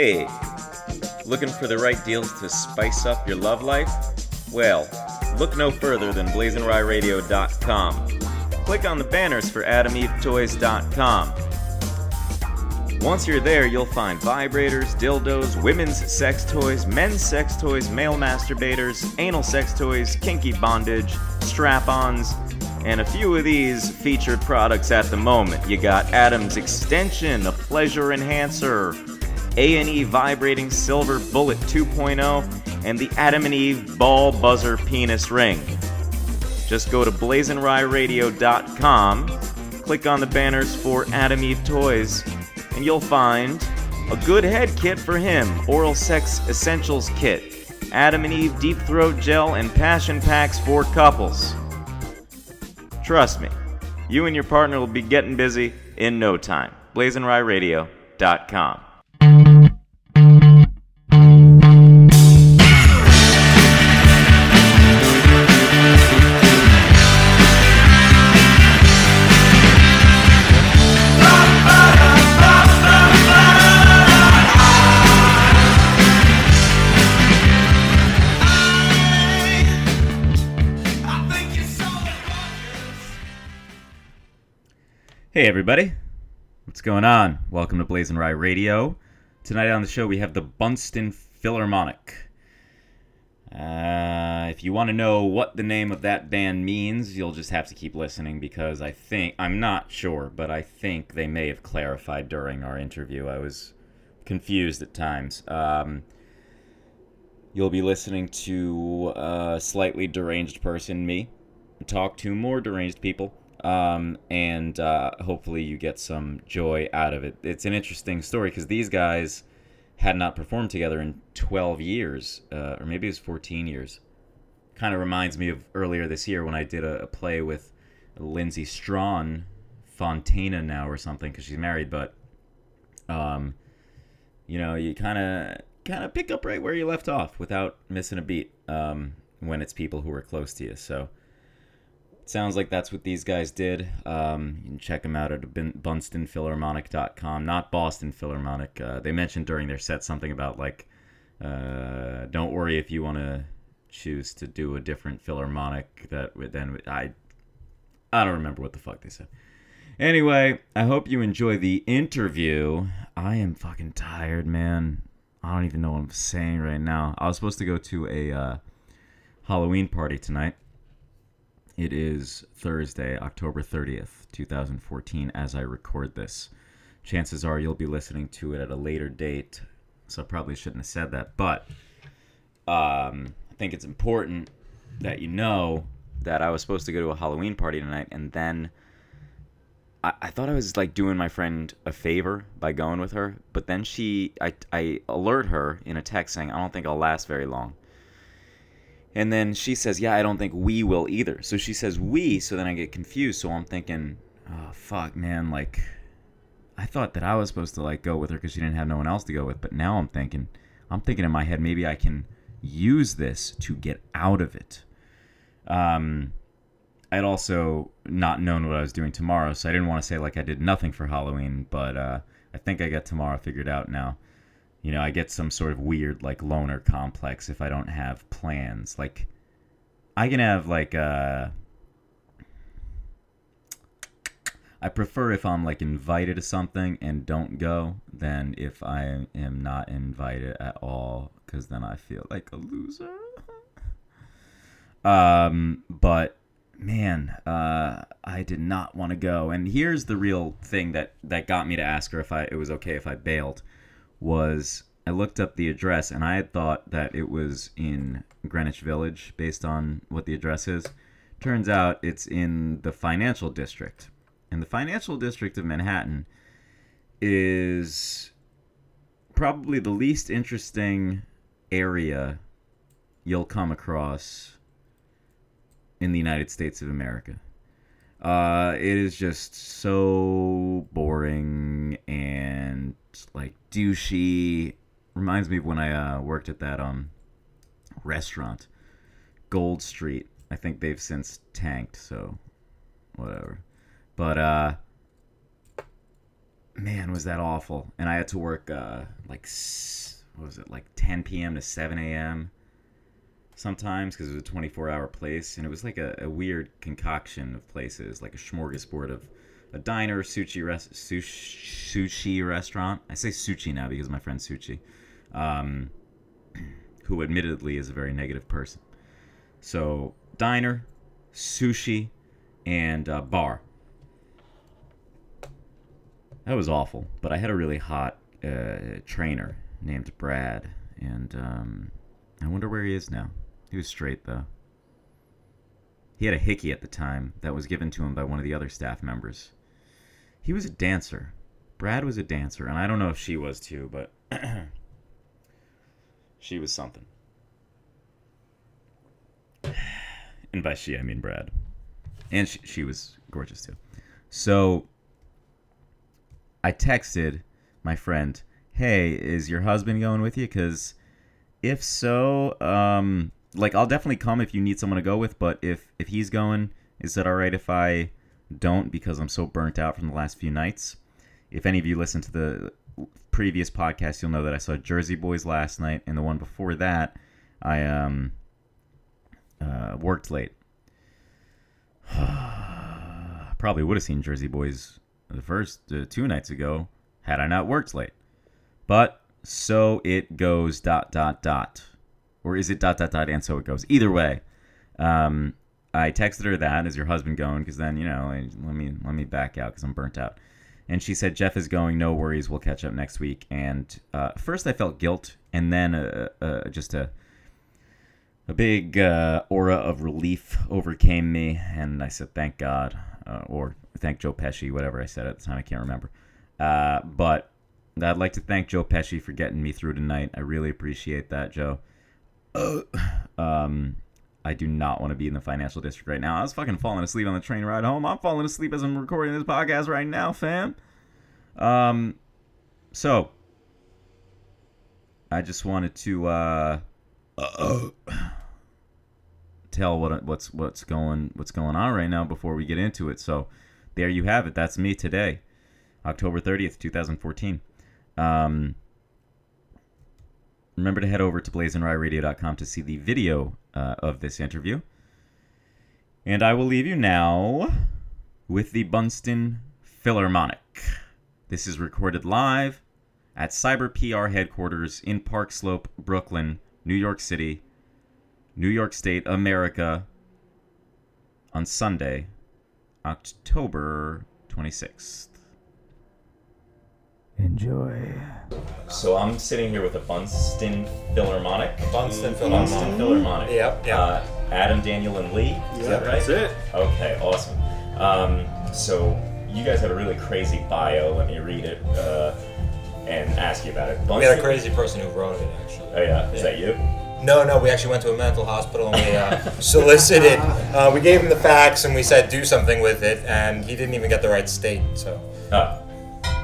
Hey, looking for the right deals to spice up your love life? Well, look no further than blazinryradio.com. Click on the banners for adamevetoys.com. Once you're there, you'll find vibrators, dildos, women's sex toys, men's sex toys, male masturbators, anal sex toys, kinky bondage, strap ons, and a few of these featured products at the moment. You got Adam's Extension, a pleasure enhancer, A&E Vibrating Silver Bullet 2.0, and the Adam and Eve Ball Buzzer Penis Ring. Just go to blazinryradio.com, click on the banners for Adam Eve Toys, and you'll find a good head kit for him, Oral Sex Essentials Kit, Adam and Eve Deep Throat Gel, and Passion Packs for couples. Trust me, you and your partner will be getting busy in no time. BlazinRyRadio.com. Hey, everybody. What's going on? Welcome to BlazinRy Radio. Tonight on the show, we have the Bunstin Philharmonic. Uh, if you want to know what the name of that band means, you'll just have to keep listening because I think, I'm not sure, but I think they may have clarified during our interview. I was confused at times. Um, you'll be listening to a slightly deranged person, me, talk to more deranged people um, and uh, hopefully you get some joy out of it. It's an interesting story because these guys had not performed together in 12 years, uh, or maybe it was 14 years. Kind of reminds me of earlier this year when I did a, a play with Lindsay Strawn, Fontana now or something, because she's married, but um, you know, you kind of kind of pick up right where you left off without missing a beat um, when it's people who are close to you. So sounds like that's what these guys did. Um, you can check them out at bunstinphilharmonic.com, not Boston Philharmonic. Uh, they mentioned during their set something about like, uh, don't worry if you want to choose to do a different philharmonic. That then I, I don't remember what the fuck they said. Anyway, I hope you enjoy the interview. I am fucking tired, man. I don't even know what I'm saying right now. I was supposed to go to a uh, Halloween party tonight. It is Thursday, October 30th, 2014, as I record this. Chances are you'll be listening to it at a later date, so I probably shouldn't have said that. But um, I think it's important that you know that I was supposed to go to a Halloween party tonight, and then I, I thought I was like doing my friend a favor by going with her, but then she, I, I alert her in a text saying, I don't think I'll last very long. And then she says, "Yeah, I don't think we will either." So she says "we," so then I get confused. So I'm thinking, "Oh fuck, man! Like, I thought that I was supposed to like go with her because she didn't have no one else to go with. But now I'm thinking, I'm thinking in my head, maybe I can use this to get out of it." Um, I'd also not known what I was doing tomorrow, so I didn't want to say like I did nothing for Halloween. But uh, I think I got tomorrow figured out now you know, I get some sort of weird like loner complex if I don't have plans. Like I can have like uh I prefer if I'm like invited to something and don't go than if I am not invited at all cuz then I feel like a loser. um but man, uh I did not want to go. And here's the real thing that that got me to ask her if I it was okay if I bailed was I looked up the address and I had thought that it was in Greenwich Village based on what the address is. Turns out it's in the financial district. And the financial district of Manhattan is probably the least interesting area you'll come across in the United States of America. Uh, it is just so boring and like douchey. Reminds me of when I uh, worked at that um restaurant, Gold Street. I think they've since tanked, so whatever. But uh, man, was that awful. And I had to work uh, like what was it, like 10 p.m. to 7 a.m. Sometimes because it was a 24-hour place, and it was like a, a weird concoction of places, like a smorgasbord of a diner, sushi, res- sushi restaurant. I say sushi now because my friend Sushi, um, who admittedly is a very negative person. So diner, sushi, and uh, bar. That was awful. But I had a really hot uh, trainer named Brad, and um, I wonder where he is now. He was straight though. He had a hickey at the time that was given to him by one of the other staff members. He was a dancer. Brad was a dancer, and I don't know if she was too, but she was something. And by she, I mean Brad. And she, she was gorgeous too. So I texted my friend, "Hey, is your husband going with you? Because if so, um, like I'll definitely come if you need someone to go with. But if if he's going, is it all right if I don't because I'm so burnt out from the last few nights? If any of you listen to the previous podcast, you'll know that I saw Jersey Boys last night, and the one before that, I um uh, worked late. Probably would have seen Jersey Boys the first uh, two nights ago had I not worked late. But so it goes dot dot dot. Or is it dot dot dot and so it goes? Either way. Um, I texted her that is your husband going because then you know let me let me back out because I'm burnt out. And she said Jeff is going. No worries, we'll catch up next week. And uh, first I felt guilt, and then uh, uh, just a a big uh, aura of relief overcame me, and I said thank God, uh, or thank Joe Pesci, whatever I said at the time, I can't remember. Uh, but I'd like to thank Joe Pesci for getting me through tonight. I really appreciate that, Joe. um, I do not want to be in the financial district right now. I was fucking falling asleep on the train ride home. I'm falling asleep as I'm recording this podcast right now, fam. Um, so I just wanted to uh, tell what what's what's going what's going on right now before we get into it. So there you have it. That's me today, October 30th, 2014. Um, remember to head over to blazinryradio.com to see the video uh, of this interview. And I will leave you now with the Bunstin Philharmonic. This is recorded live at Cyber PR headquarters in Park Slope, Brooklyn, New York City, New York State, America, on Sunday, October 26th. Enjoy. So I'm sitting here with a Bunstin Philharmonic. Bunstin Philharmonic. Bunstin Philharmonic. Philharmonic. Yep, yep. Uh, Adam, Daniel, and Lee. Is that right? That's it. Okay, awesome. Um, so you guys have a really crazy bio. Let me read it uh, and ask you about it. We Bunstin, had a crazy person who wrote it, actually. Oh yeah, is that you? No, no, we actually went to a mental hospital and we uh, solicited. Uh, we gave him the facts and we said do something with it, and he didn't even get the right state. So Oh,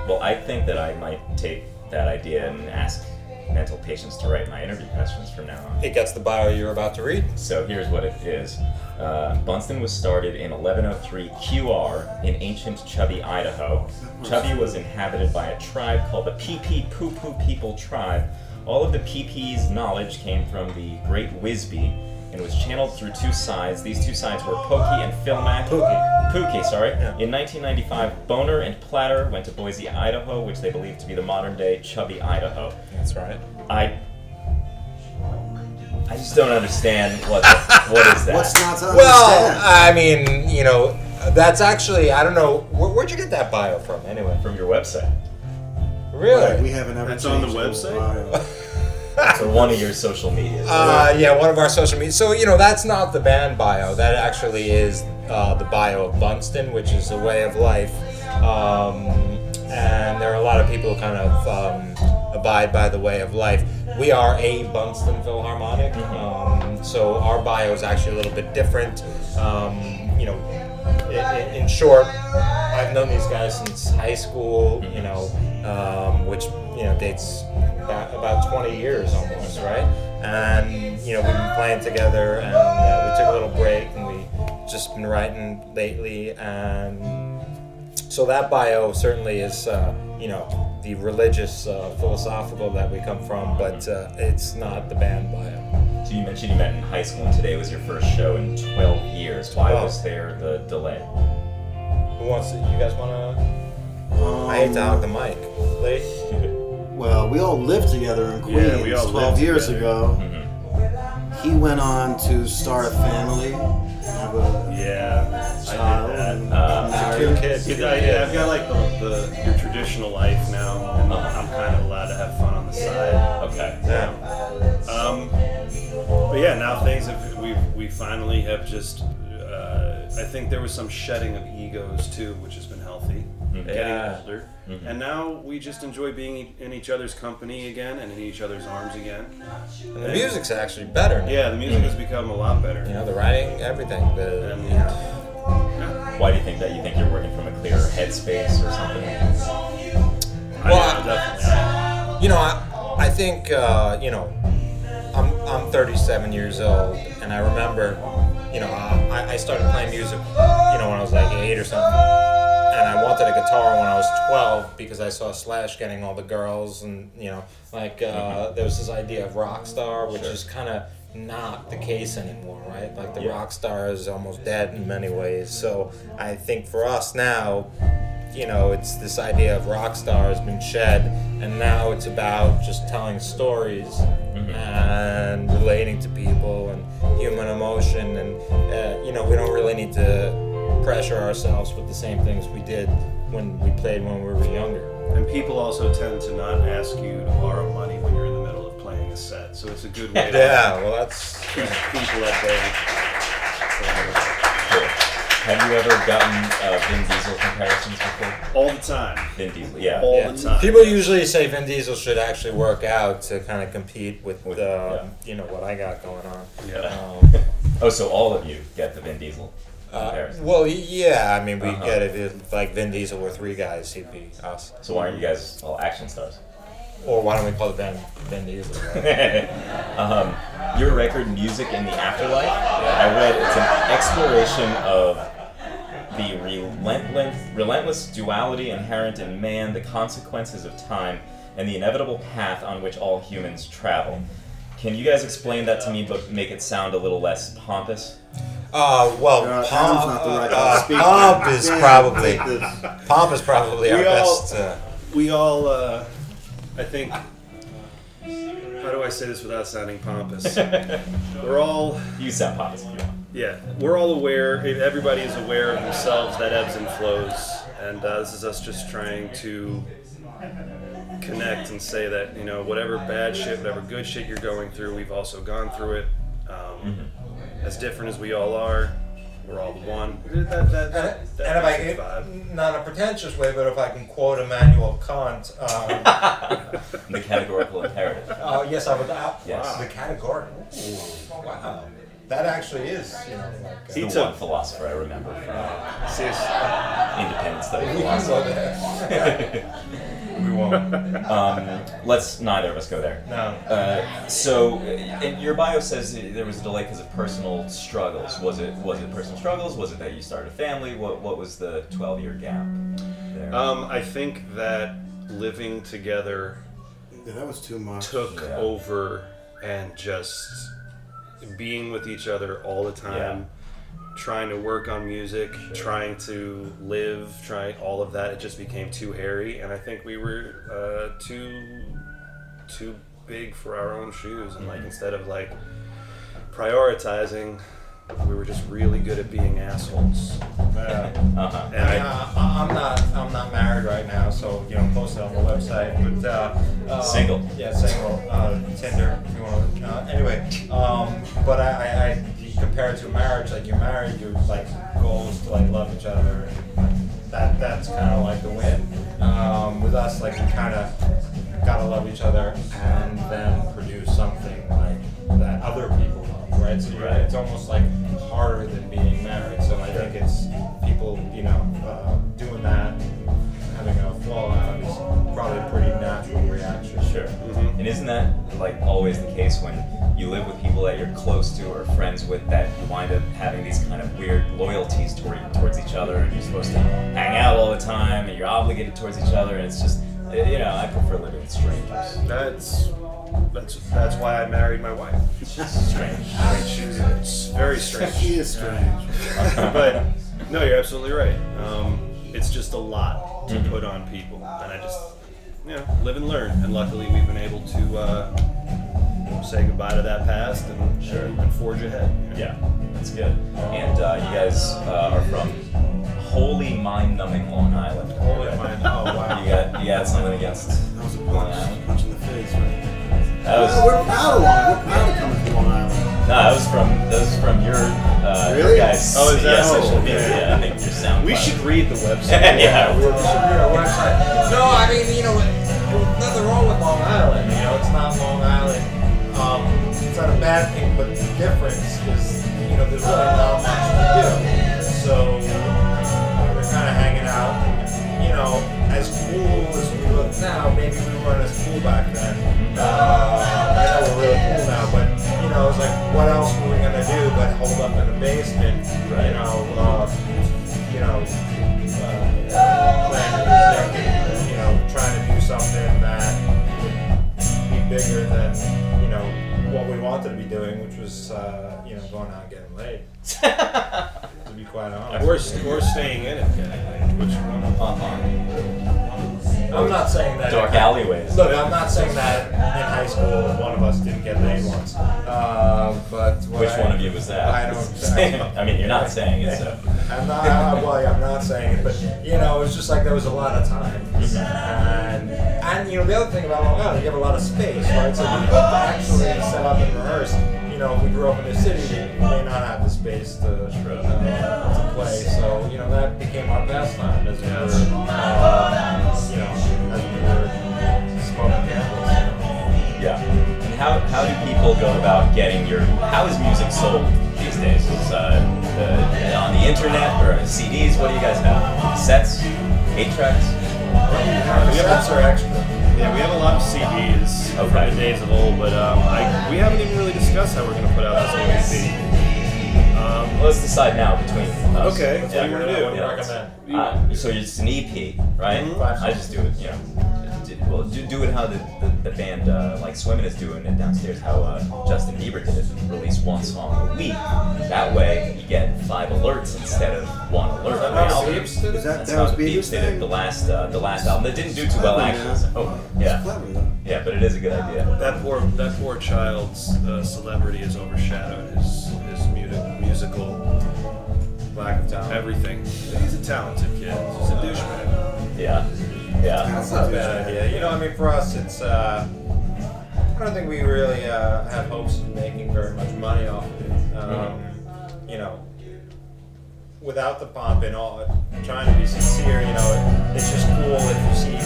well, I think that I might take that idea and ask mental patients to write my interview questions from now on. it gets the bio you're about to read. So here's what it is. Uh, Bunstin was started in 1103 QR in ancient Chubby, Idaho. Chubby was inhabited by a tribe called the Pee Poo Poo People Tribe. All of the Peepee's knowledge came from the Great Wisby and was channeled through two sides. These two sides were Pokey and Philmac. Pookie. Pookie, sorry. Yeah. In 1995, Boner and Platter went to Boise, Idaho, which they believe to be the modern day Chubby, Idaho. That's right. I. I just don't understand what the, what is that. What's not to Well, understand? I mean, you know, that's actually I don't know where, where'd you get that bio from anyway. from your website. Really? Right, we haven't ever That's on the changed website? bio. So one of your social medias. Uh, yeah, one of our social media. So you know, that's not the band bio. That actually is uh, the bio of Bunstin, which is a way of life. Um, and there are a lot of people who kind of um, abide by the way of life. We are a Bunstin Philharmonic, um, so our bio is actually a little bit different. Um, you know, in, in short, I've known these guys since high school. You know, um, which you know dates about, about 20 years almost, right? And you know, we've been playing together, and uh, we took a little break, and we just been writing lately, and so that bio certainly is uh, you know, the religious, uh, philosophical that we come from, but uh, it's not the band bio. So you mentioned you met in high school, and today was your first show in 12 years. Why Oh. was there the delay? Who wants to? You guys want to? Um, I hate to hog the mic. Lee? Well, we all lived together in Queens Yeah, we all 12 lived years together. ago. Mhm. He went on to start a family, have a Yeah, child, I did and that. Uh, got Cute married. kids. Yeah, I- yeah, I've got like the, the your traditional life now, and. I'm kind of allowed to have fun on the side. Okay. Yeah. Um, but yeah, now things have we we finally have just. Uh, I think there was some shedding of egos too, which has been healthy. Getting Yeah. older, Mhm. and now we just enjoy being in each other's company again and in each other's arms again. And the music's actually better. now. Yeah, the music has become a lot better. You know, the writing, everything. The, And yeah. Why do you think that? You think you're working from a clearer headspace or something? I- Well, yeah. You know, I, I think, uh, you know, I'm, I'm 37 years old, and I remember, you know, I, I started playing music, you know, when I was like eight or something. And I wanted a guitar when I was 12 because I saw Slash getting all the girls, and, you know, like, uh, there was this idea of rock star, which Sure. is kind of not the case anymore, right? Like, the Yeah. rock star is almost dead in many ways. So I think for us now, you know, it's this idea of rock star has been shed, and now it's about just telling stories and relating to people and human emotion. And, uh, you know, we don't really need to pressure ourselves with the same things we did when we played when we were younger. And people also tend to not ask you to borrow money when you're in the middle of playing a set, so it's a good way to Yeah, well, that's. keep people at bay. Cool. Have you ever gotten uh, Vin Diesel comparisons before? All the time. Vin Diesel, yeah. All Yeah. the time. People usually say Vin Diesel should actually work out to kind of compete with, With- um, yeah. you know, what I got going on. Yeah. Um, Oh, so all of you get the Vin Diesel Uh, well, yeah. I mean, we Uh-huh. get it. If, like Vin Diesel were three guys, he'd be us. so why aren't you guys all action stars? Or why don't we call it Vin Vin Diesel? Right? um, your record, Music in the Afterlife, I read it's an exploration of the relentless, relentless duality inherent in man, the consequences of time, and the inevitable path on which all humans travel. Can you guys explain that to me, but make it sound a little less pompous? Uh, well, Uh, pomp, not the right uh, to speak. pomp is Dan, probably pomp is probably our We all- best. Uh, We all, uh, I think. How do I say this without sounding pompous? We're all, You sound pompous if you want. yeah, we're all aware. Everybody is aware of themselves that ebbs and flows, and uh, this is us just trying to connect and say that you know whatever bad shit, whatever good shit you're going through, we've also gone through it. Um, As different as we all are, we're all the one. That, that, that, and, that if I, basic vibe. not a pretentious way, but if I can quote Immanuel Kant, um, The categorical imperative. uh, yes, I would. Uh, Yes. The category. Wow, that actually is, you know, like. It's He the took- one philosopher I remember from Seriously. Independence Study Uh, we can go there. We won't. Um, let's neither of us go there. No. Uh, so, and your bio says there was a delay because of personal struggles. Was it was it personal struggles? Was it that you started a family? What what was the twelve year gap there? Um, I think that living together Yeah, that was too much. took Yeah. over and just being with each other all the time, trying to work on music, trying to live, trying all of that. It just became too hairy, and I think we were uh, too too big for our own shoes. And like instead of like prioritizing, we were just really good at being assholes. Yeah. uh-huh. And I, uh, I'm not. I'm not married right now, so you know, post it on the website. But uh, uh, Single. Yeah, single. Uh, Tinder, if you want. to. Uh, anyway, um, but I, I, I compare it to marriage. Like you're married, your like goal is to like love each other. And that that's kind of like the win. Um, with us, like we kind of gotta love each other and then produce something like that other people love, right? So Right. it's almost like harder than being married. So I think it's people, you know, uh, doing that, having a fallout is probably a pretty natural reaction. Sure. Mhm. And And isn't that like always the case when you live with people that you're close to or friends with that you wind up having these kind of weird loyalties toward, towards each other and you're supposed to hang out all the time and you're obligated towards each other and it's just you know I prefer living with strangers. That's that's that's why I married my wife. It's just strange. She's it's very strange. She is strange. but no, you're absolutely right. Um, it's just a lot to Mhm. put on people, and I just you know live and learn. And luckily, we've been able to uh, say goodbye to that past and, Sure. and forge ahead. you know? Yeah, that's good. And uh, you guys uh, are from holy mind-numbing Long Island. Holy mind. Oh wow. You got you got something against That was a Long punch, Island? punch in the face, right? That was We're proud of Long We're proud of coming from Long Island. no, that was from that was from your uh, your Really? guys. Oh, is that- yeah, social oh, media? okay. Yeah, I think your sound. We should read the website. yeah. we Should be our website. No, I mean, you know, nothing wrong with Long Island. You know, it's not Long Island. Um, it's not a bad thing, but the difference is, you know, there's really not much to do. So doing, uh, you know, going out and getting laid. to be quite honest. Or, st- or staying in it. Which one? Uh-huh. I'm not saying that. Dark alleyways. Look, I'm not saying that in high school one of us didn't get laid once. Uh, but what Which I- one of you was that? I don't. I mean, you're not saying it, so. I'm not. Uh, well, yeah, I'm not saying it, but you know, it's just like there was a lot of time, and and you know, the other thing about Long Island, you have a lot of space, right? So we could actually set up and rehearse. You know, if we grew up in the city, we may not have the space to uh, to play. So you know, that became our pastime as we were, uh, you know, as we were smoking candles. You know. Yeah. And how, how do people go about getting your how is music sold these days? Is uh, uh, on the internet or CDs? What do you guys have? Sets, eight tracks. Sets are extra. Yeah, we have a lot of CDs Okay. from the days of old, but um, I, we haven't even really discussed how we're going to put out this new EP. Um, Well, let's decide now between us. Okay, that's what you wanna do. What do Yeah. recommend? Uh, so it's an EP, right? Mhm. I just do it, you know. D- Well, do, do it how the, the, the band uh, like Swimming is doing it downstairs. How uh, Justin Bieber did it, release one song a week. That way you get five alerts instead of one alert. per How. Beeps did it? Is that That's that how was the Beeps Beavis did it. thing? The last uh, the last album that didn't do too well actually. So- oh It's yeah, clever though. yeah, but it is a good idea. that poor that poor child's uh, celebrity has overshadowed his his music, musical Lack of talent. everything. He's a talented kid. He's a douchebag. Yeah, yeah. That's not a bad idea. You know, I mean, for us, it's. Uh, I don't think we really uh, have hopes of making very much money off of it. Um, you know, without the pomp and all, trying to be sincere. You know, it, it's just cool if you see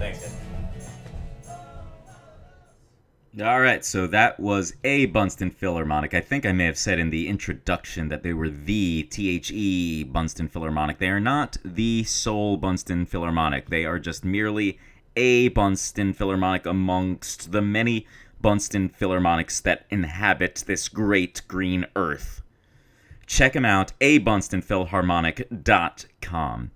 Thanks, guys. All right, so that was a Bunstin Philharmonic. I think I may have said in the introduction that they were the THE Bunstin Philharmonic. They are not the sole Bunstin Philharmonic. They are just merely a Bunstin Philharmonic amongst the many Bunstin Philharmonics that inhabit this great green earth. Check them out, abunstinphilharmonic.com.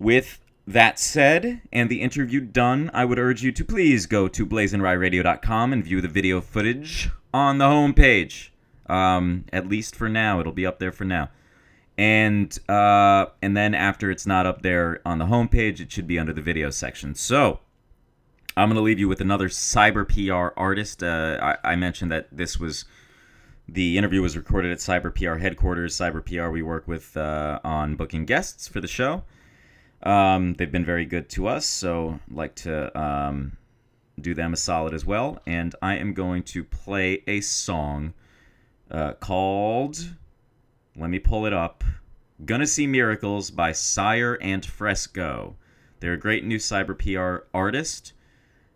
With that said, and the interview done, I would urge you to please go to blazinryradio.com and view the video footage on the homepage. Um, at least for now, it'll be up there for now. And uh, and then after it's not up there on the homepage, it should be under the video section. So I'm gonna leave you with another cyber PR artist. Uh, I, I mentioned that this was the interview was recorded at Cyber PR headquarters. Cyber PR we work with uh, on booking guests for the show. Um, they've been very good to us, so I'd like to um, do them a solid as well. And I am going to play a song uh, called, let me pull it up, Gonna See Miracles by Syre and Fresco. They're a great new cyber PR artist.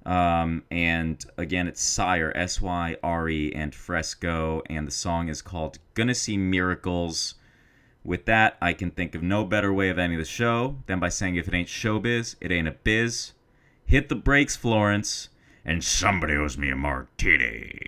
Um, and again, it's Syre, S Y R E, and Fresco. And the song is called Gonna See Miracles. With that, I can think of no better way of ending the show than by saying if it ain't showbiz, it ain't a biz. Hit the brakes, Florence, and somebody owes me a martini.